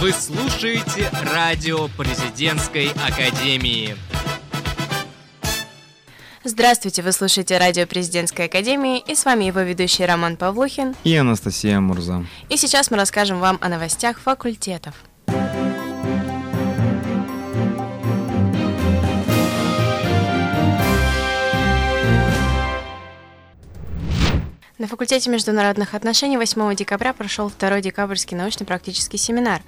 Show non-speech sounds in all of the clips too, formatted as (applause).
Вы слушаете радио президентской академии. Здравствуйте, вы слушаете радио президентской академии, и с вами его ведущий Роман Павлухин и Анастасия Мурза. И сейчас мы расскажем вам о новостях факультетов. На факультете международных отношений 8 декабря прошел второй декабрьский научно-практический семинар.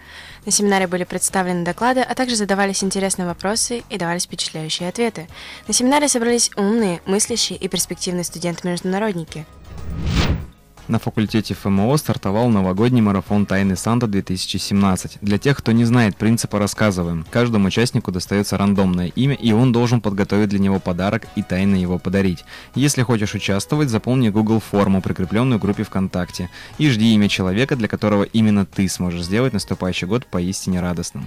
На семинаре были представлены доклады, а также задавались интересные вопросы и давались впечатляющие ответы. На семинаре собрались умные, мыслящие и перспективные студенты-международники – на факультете ФМО стартовал новогодний марафон «Тайны Санта-2017». Для тех, кто не знает принципа, рассказываем. Каждому участнику достается рандомное имя, и он должен подготовить для него подарок и тайно его подарить. Если хочешь участвовать, заполни Google форму, прикрепленную в группе ВКонтакте, и жди имя человека, для которого именно ты сможешь сделать наступающий год поистине радостным.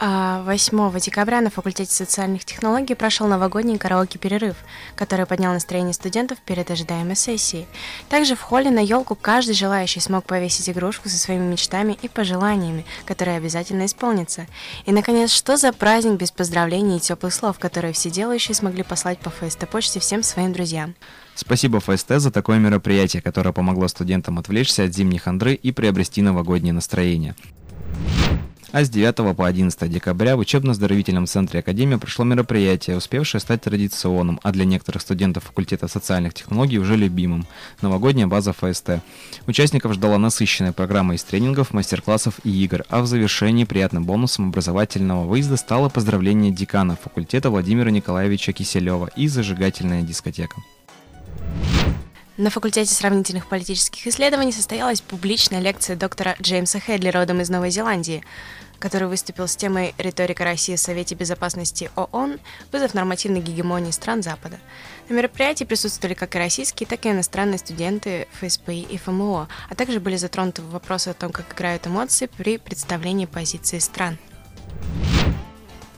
8 а, декабря на факультете социальных технологий прошел новогодний караоке-перерыв, который поднял настроение студентов перед ожидаемой сессией. Также в холле на елку каждый желающий смог повесить игрушку со своими мечтами и пожеланиями, которые обязательно исполнятся. И, наконец, что за праздник без поздравлений и теплых слов, которые все делающие смогли послать по ФСТ-почте всем своим друзьям. Спасибо ФСТ за такое мероприятие, которое помогло студентам отвлечься от зимней хандры и приобрести новогоднее настроение. А с 9 по 11 декабря в учебно-оздоровительном центре Академии прошло мероприятие, успевшее стать традиционным, а для некоторых студентов факультета социальных технологий уже любимым – новогодняя база ФСТ. Участников ждала насыщенная программа из тренингов, мастер-классов и игр, а в завершении приятным бонусом образовательного выезда стало поздравление декана факультета Владимира Николаевича Киселева и зажигательная дискотека. На факультете сравнительных политических исследований состоялась публичная лекция доктора Джеймса Хедли, родом из Новой Зеландии, который выступил с темой «Риторика России в Совете Безопасности ООН. Вызов нормативной гегемонии стран Запада». На мероприятии присутствовали как и российские, так и иностранные студенты ФСПИ и ФМО, а также были затронуты вопросы о том, как играют эмоции при представлении позиции стран.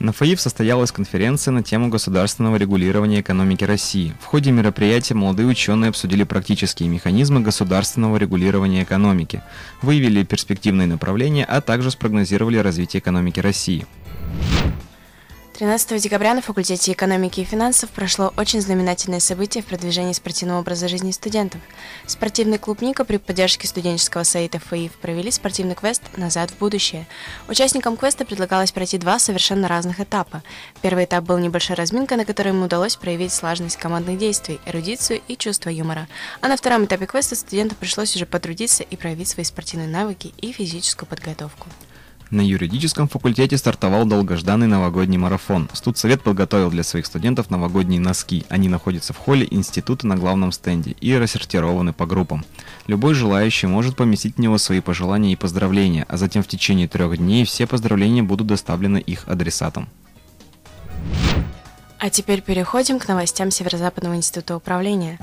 На ФАИФ состоялась конференция на тему государственного регулирования экономики России. В ходе мероприятия молодые ученые обсудили практические механизмы государственного регулирования экономики, выявили перспективные направления, а также спрогнозировали развитие экономики России. 13 декабря на факультете экономики и финансов прошло очень знаменательное событие в продвижении спортивного образа жизни студентов. Спортивный клуб «Ника» при поддержке студенческого сайта ФАИФ провели спортивный квест «Назад в будущее». Участникам квеста предлагалось пройти два совершенно разных этапа. Первый этап был небольшая разминка, на которой им удалось проявить слаженность командных действий, эрудицию и чувство юмора. А на втором этапе квеста студентам пришлось уже потрудиться и проявить свои спортивные навыки и физическую подготовку. На юридическом факультете стартовал долгожданный новогодний марафон. Студсовет подготовил для своих студентов новогодние носки. Они находятся в холле института на главном стенде и рассортированы по группам. Любой желающий может поместить в него свои пожелания и поздравления, а затем в течение трех дней все поздравления будут доставлены их адресатам. А теперь переходим к новостям Северо-Западного института управления.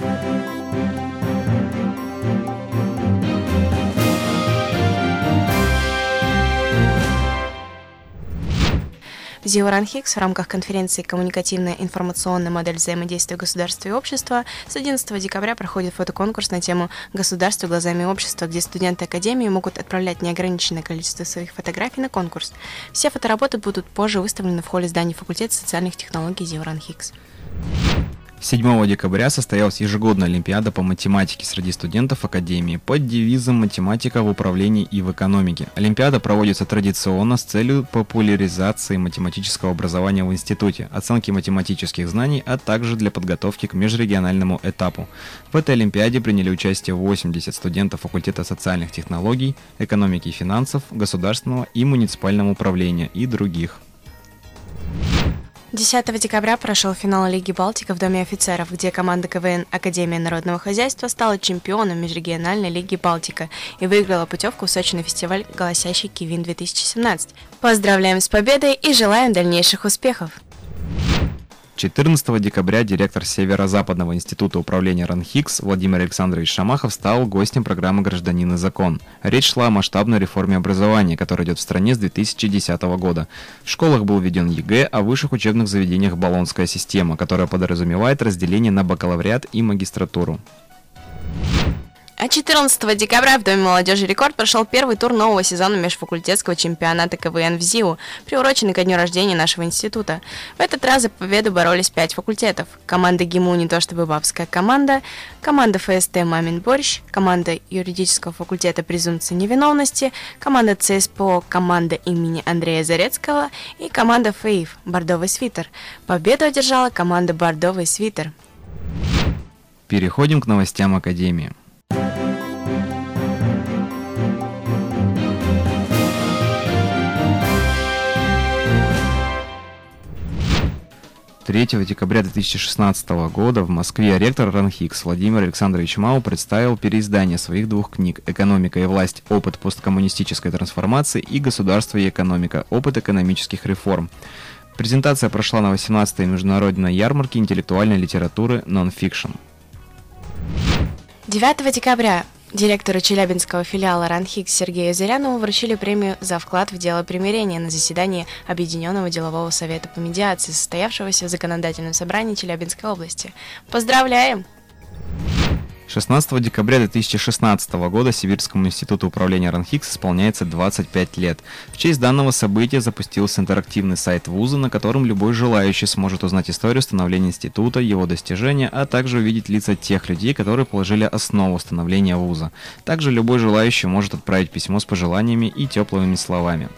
Зиоран Хикс в рамках конференции «Коммуникативная информационная модель взаимодействия государства и общества» с 11 декабря проходит фотоконкурс на тему «Государство глазами общества», где студенты Академии могут отправлять неограниченное количество своих фотографий на конкурс. Все фотоработы будут позже выставлены в холле здания факультета социальных технологий Зиоран Хикс. 7 декабря состоялась ежегодная Олимпиада по математике среди студентов Академии под девизом «Математика в управлении и в экономике». Олимпиада проводится традиционно с целью популяризации математического образования в институте, оценки математических знаний, а также для подготовки к межрегиональному этапу. В этой Олимпиаде приняли участие 80 студентов факультета социальных технологий, экономики и финансов, государственного и муниципального управления и других. 10 декабря прошел финал Лиги Балтика в Доме офицеров, где команда КВН Академия народного хозяйства стала чемпионом Межрегиональной Лиги Балтика и выиграла путевку в Сочи на фестиваль «Голосящий Кивин-2017». Поздравляем с победой и желаем дальнейших успехов! 14 декабря директор Северо-Западного института управления РАНХИКС Владимир Александрович Шамахов стал гостем программы «Гражданин и закон». Речь шла о масштабной реформе образования, которая идет в стране с 2010 года. В школах был введен ЕГЭ, а в высших учебных заведениях болонская система, которая подразумевает разделение на бакалавриат и магистратуру. А 14 декабря в Доме молодежи «Рекорд» прошел первый тур нового сезона межфакультетского чемпионата КВН СИУ, приуроченный ко дню рождения нашего института. В этот раз за победу боролись пять факультетов. Команда ГИМУ «Не то чтобы бабская команда», команда ФСТ «Мамин борщ», команда юридического факультета «Презумпция невиновности», команда ЦСПО «Команда имени Андрея Зарецкого» и команда ФАИФ «Бордовый свитер». Победу одержала команда «Бордовый свитер». Переходим к новостям Академии. 3 декабря 2016 года в Москве ректор РАНХИКС Владимир Александрович Мау представил переиздание своих двух книг «Экономика и власть. Опыт посткоммунистической трансформации» и «Государство и экономика. Опыт экономических реформ». Презентация прошла на 18-й международной ярмарке интеллектуальной литературы «Non/fiction». 9 декабря Директору Челябинского филиала РАНХиГС Сергею Зырянову вручили премию за вклад в дело примирения на заседании Объединенного делового совета по медиации, состоявшегося в законодательном собрании Челябинской области. Поздравляем! 16 декабря 2016 года Сибирскому институту управления РАНХиГС исполняется 25 лет. В честь данного события запустился интерактивный сайт вуза, на котором любой желающий сможет узнать историю становления института, его достижения, а также увидеть лица тех людей, которые положили основу становления вуза. Также любой желающий может отправить письмо с пожеланиями и теплыми словами.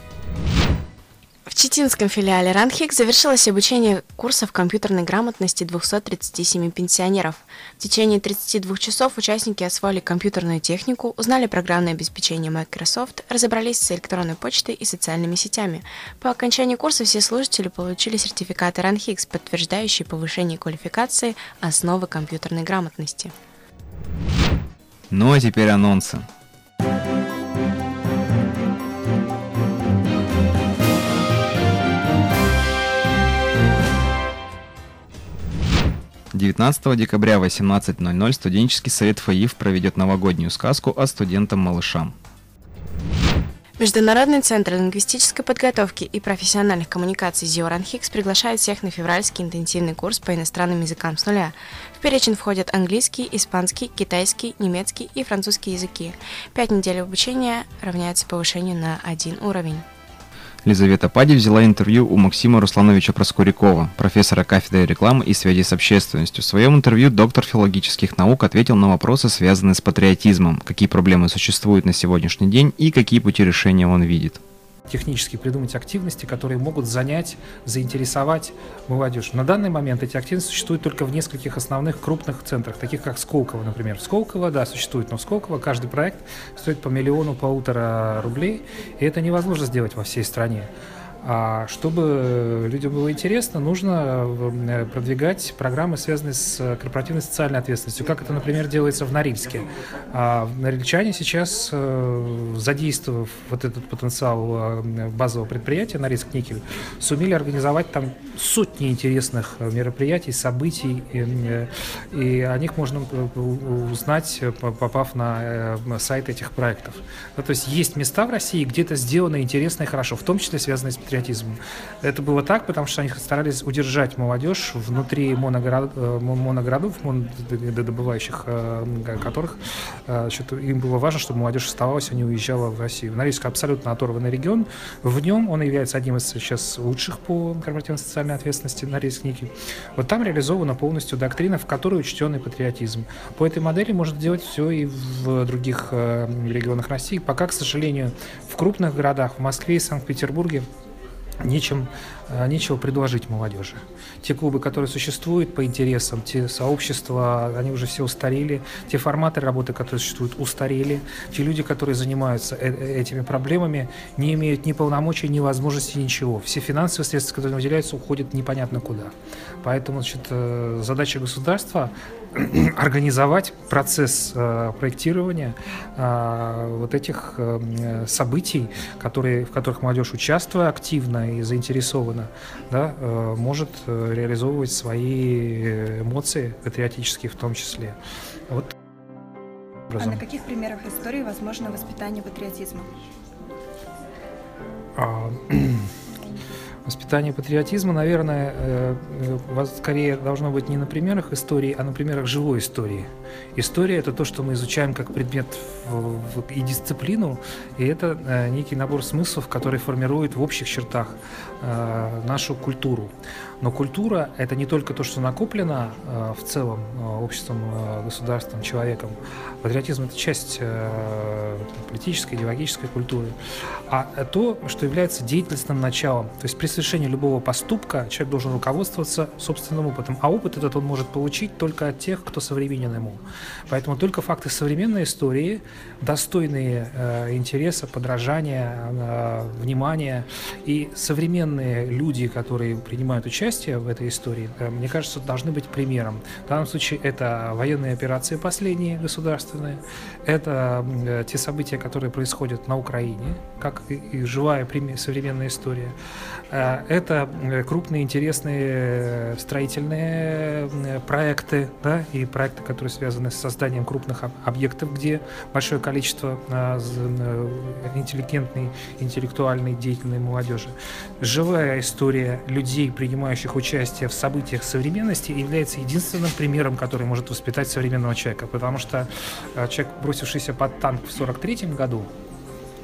В Читинском филиале Ранхик завершилось обучение курсов компьютерной грамотности 237 пенсионеров. В течение 32 часов участники освоили компьютерную технику, узнали программное обеспечение Microsoft, разобрались с электронной почтой и социальными сетями. По окончании курса все слушатели получили сертификаты Ранхикс, подтверждающие повышение квалификации основы компьютерной грамотности. Ну а теперь анонсы. 19 декабря в 18.00 студенческий совет ФАИФ проведет новогоднюю сказку о студентам-малышам. Международный центр лингвистической подготовки и профессиональных коммуникаций Зиоран Хикс приглашает всех на февральский интенсивный курс по иностранным языкам с нуля. В перечень входят английский, испанский, китайский, немецкий и французский языки. Пять недель обучения равняется повышению на один уровень. Лизавета Пади взяла интервью у Максима Руслановича Проскурякова, профессора кафедры рекламы и связи с общественностью. В своем интервью доктор филологических наук ответил на вопросы, связанные с патриотизмом, какие проблемы существуют на сегодняшний день и какие пути решения он видит технически придумать активности, которые могут занять, заинтересовать молодежь. На данный момент эти активности существуют только в нескольких основных крупных центрах, таких как Сколково, например. Сколково, да, существует, но в Сколково каждый проект стоит по миллиону, полутора рублей, и это невозможно сделать во всей стране. А чтобы людям было интересно, нужно э, продвигать программы, связанные с корпоративной социальной ответственностью, как это, например, делается в Норильске. А норильчане сейчас, э, задействовав вот этот потенциал э, базового предприятия Норильск Никель, сумели организовать там сотни интересных мероприятий, событий, и, и о них можно узнать, попав на сайт этих проектов. Ну, то есть есть места в России, где это сделано интересно и хорошо, в том числе связанные с патриотизмом. Это было так, потому что они старались удержать молодежь внутри моногород, э, моногородов, добывающих э, которых э, им было важно, чтобы молодежь оставалась, а не уезжала в Россию. Норильск абсолютно оторванный регион. В нем он является одним из сейчас лучших по корпоративной социальной ответственности Норильск Ники. Вот там реализована полностью доктрина, в которой учтенный патриотизм. По этой модели можно делать все и в других регионах России. Пока, к сожалению, в крупных городах, в Москве и Санкт-Петербурге нечем, э, нечего предложить молодежи. Те клубы, которые существуют по интересам, те сообщества, они уже все устарели, те форматы работы, которые существуют, устарели, те люди, которые занимаются э, э, этими проблемами, не имеют ни полномочий, ни возможности, ничего. Все финансовые средства, которые выделяются, уходят непонятно куда. Поэтому значит, задача государства (clears throat) организовать процесс э, проектирования э, вот этих э, событий, которые, в которых молодежь, участвуя активно и заинтересована, да, э, может э, реализовывать свои эмоции, патриотические в том числе. Вот. А на каких примерах истории возможно воспитание патриотизма? (clears throat) Воспитание патриотизма, наверное, э, э, скорее должно быть не на примерах истории, а на примерах живой истории. История – это то, что мы изучаем как предмет и дисциплину, и это э, некий набор смыслов, который формирует в общих чертах нашу культуру. Но культура – это не только то, что накоплено э, в целом э, обществом, э, государством, человеком. Патриотизм – это часть политической, идеологической культуры. А то, что является деятельностным началом. То есть при совершении любого поступка человек должен руководствоваться собственным опытом. А опыт этот он может получить только от тех, кто современен ему. Поэтому только факты современной истории, достойные интереса, подражания, внимания и современные люди, которые принимают участие участие в этой истории, э, мне кажется, должны быть примером. В данном случае это военные операции последние государственные, это э, те события, которые происходят на Украине, как и живая современная история. Э, это крупные интересные строительные проекты, да, и проекты, которые связаны с созданием крупных объектов, где большое количество интеллигентной, интеллектуальной, деятельной молодежи. Живая история людей, принимающих принимающих участие в событиях современности является единственным примером, который может воспитать современного человека. Потому что э, человек, бросившийся под танк в 1943 году,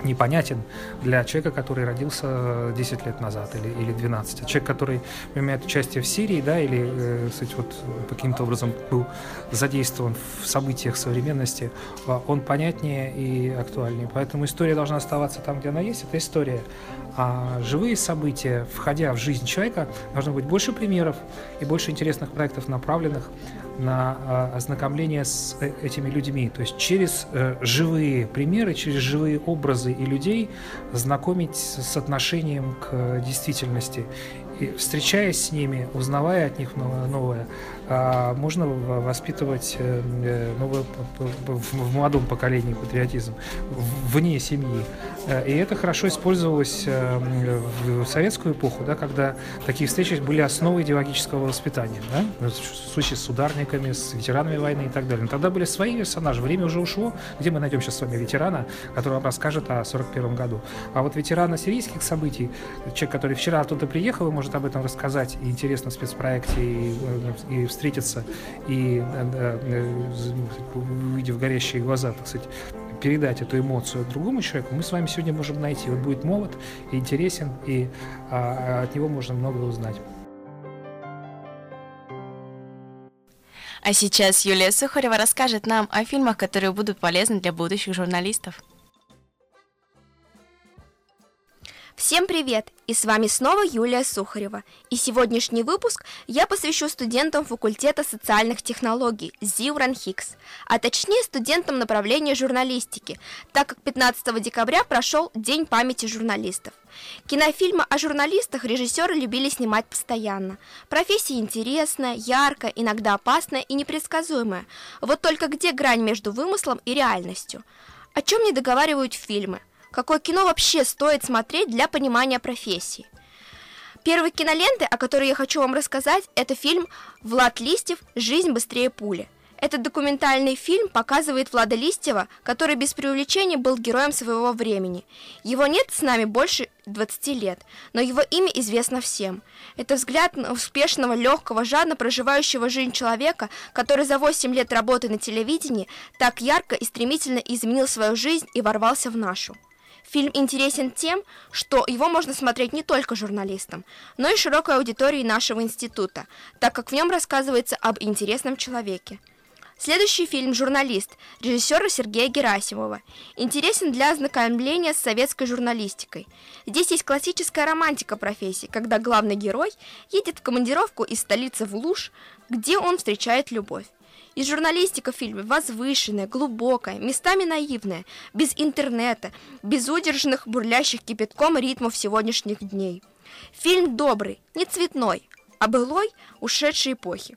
непонятен для человека, который родился 10 лет назад или, или 12. А человек, который принимает участие в Сирии, да, или, э, кстати, вот каким-то образом был задействован в событиях современности, а он понятнее и актуальнее. Поэтому история должна оставаться там, где она есть, это история. А живые события, входя в жизнь человека, должно быть больше примеров и больше интересных проектов, направленных на а, ознакомление с э, этими людьми. То есть через э, живые примеры, через живые образы и людей знакомить с отношением к действительности. И встречаясь с ними, узнавая от них новое, а, можно воспитывать э, новое, в молодом поколении патриотизм вне семьи. И это хорошо использовалось в советскую эпоху, да, когда такие встречи были основой идеологического воспитания. Да? В случае с ударниками, с ветеранами войны и так далее. Но тогда были свои персонажи. Время уже ушло. Где мы найдем сейчас с вами ветерана, который вам расскажет о 41 году? А вот ветерана сирийских событий, человек, который вчера оттуда приехал и может об этом рассказать, и интересно в спецпроекте, и, и встретиться, и увидев горящие глаза, так сказать, передать эту эмоцию другому человеку, мы с вами сегодня можем найти. Он будет молод интересен, и а, от него можно много узнать. А сейчас Юлия Сухарева расскажет нам о фильмах, которые будут полезны для будущих журналистов. Всем привет! И с вами снова Юлия Сухарева. И сегодняшний выпуск я посвящу студентам факультета социальных технологий ЗИУ Хикс, а точнее студентам направления журналистики, так как 15 декабря прошел День памяти журналистов. Кинофильмы о журналистах режиссеры любили снимать постоянно. Профессия интересная, яркая, иногда опасная и непредсказуемая. Вот только где грань между вымыслом и реальностью? О чем не договаривают фильмы? Какое кино вообще стоит смотреть для понимания профессии. Первой киноленты, о которой я хочу вам рассказать, это фильм «Влад Листьев. Жизнь быстрее пули». Этот документальный фильм показывает Влада Листьева, который без преувеличения был героем своего времени. Его нет с нами больше 20 лет, но его имя известно всем. Это взгляд на успешного, легкого, жадно проживающего жизнь человека, который за 8 лет работы на телевидении так ярко и стремительно изменил свою жизнь и ворвался в нашу. Фильм интересен тем, что его можно смотреть не только журналистам, но и широкой аудитории нашего института, так как в нем рассказывается об интересном человеке. Следующий фильм «Журналист» режиссера Сергея Герасимова. Интересен для ознакомления с советской журналистикой. Здесь есть классическая романтика профессии, когда главный герой едет в командировку из столицы в Луж, где он встречает любовь. И журналистика в фильме возвышенная, глубокая, местами наивная, без интернета, без удержанных, бурлящих кипятком ритмов сегодняшних дней. Фильм добрый, не цветной, а былой, ушедшей эпохи.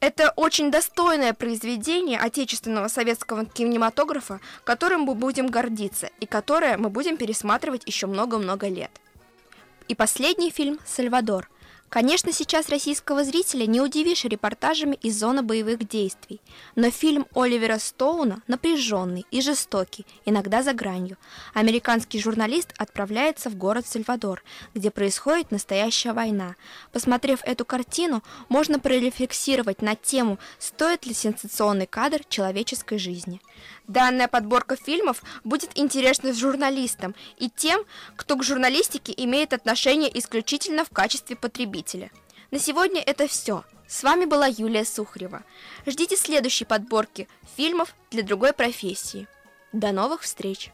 Это очень достойное произведение отечественного советского кинематографа, которым мы будем гордиться и которое мы будем пересматривать еще много-много лет. И последний фильм «Сальвадор», Конечно, сейчас российского зрителя не удивишь репортажами из зоны боевых действий, но фильм Оливера Стоуна напряженный и жестокий, иногда за гранью. Американский журналист отправляется в город Сальвадор, где происходит настоящая война. Посмотрев эту картину, можно прорефлексировать на тему, стоит ли сенсационный кадр человеческой жизни. Данная подборка фильмов будет интересна журналистам и тем, кто к журналистике имеет отношение исключительно в качестве потребителя. На сегодня это все. С вами была Юлия Сухарева. Ждите следующей подборки фильмов для другой профессии. До новых встреч!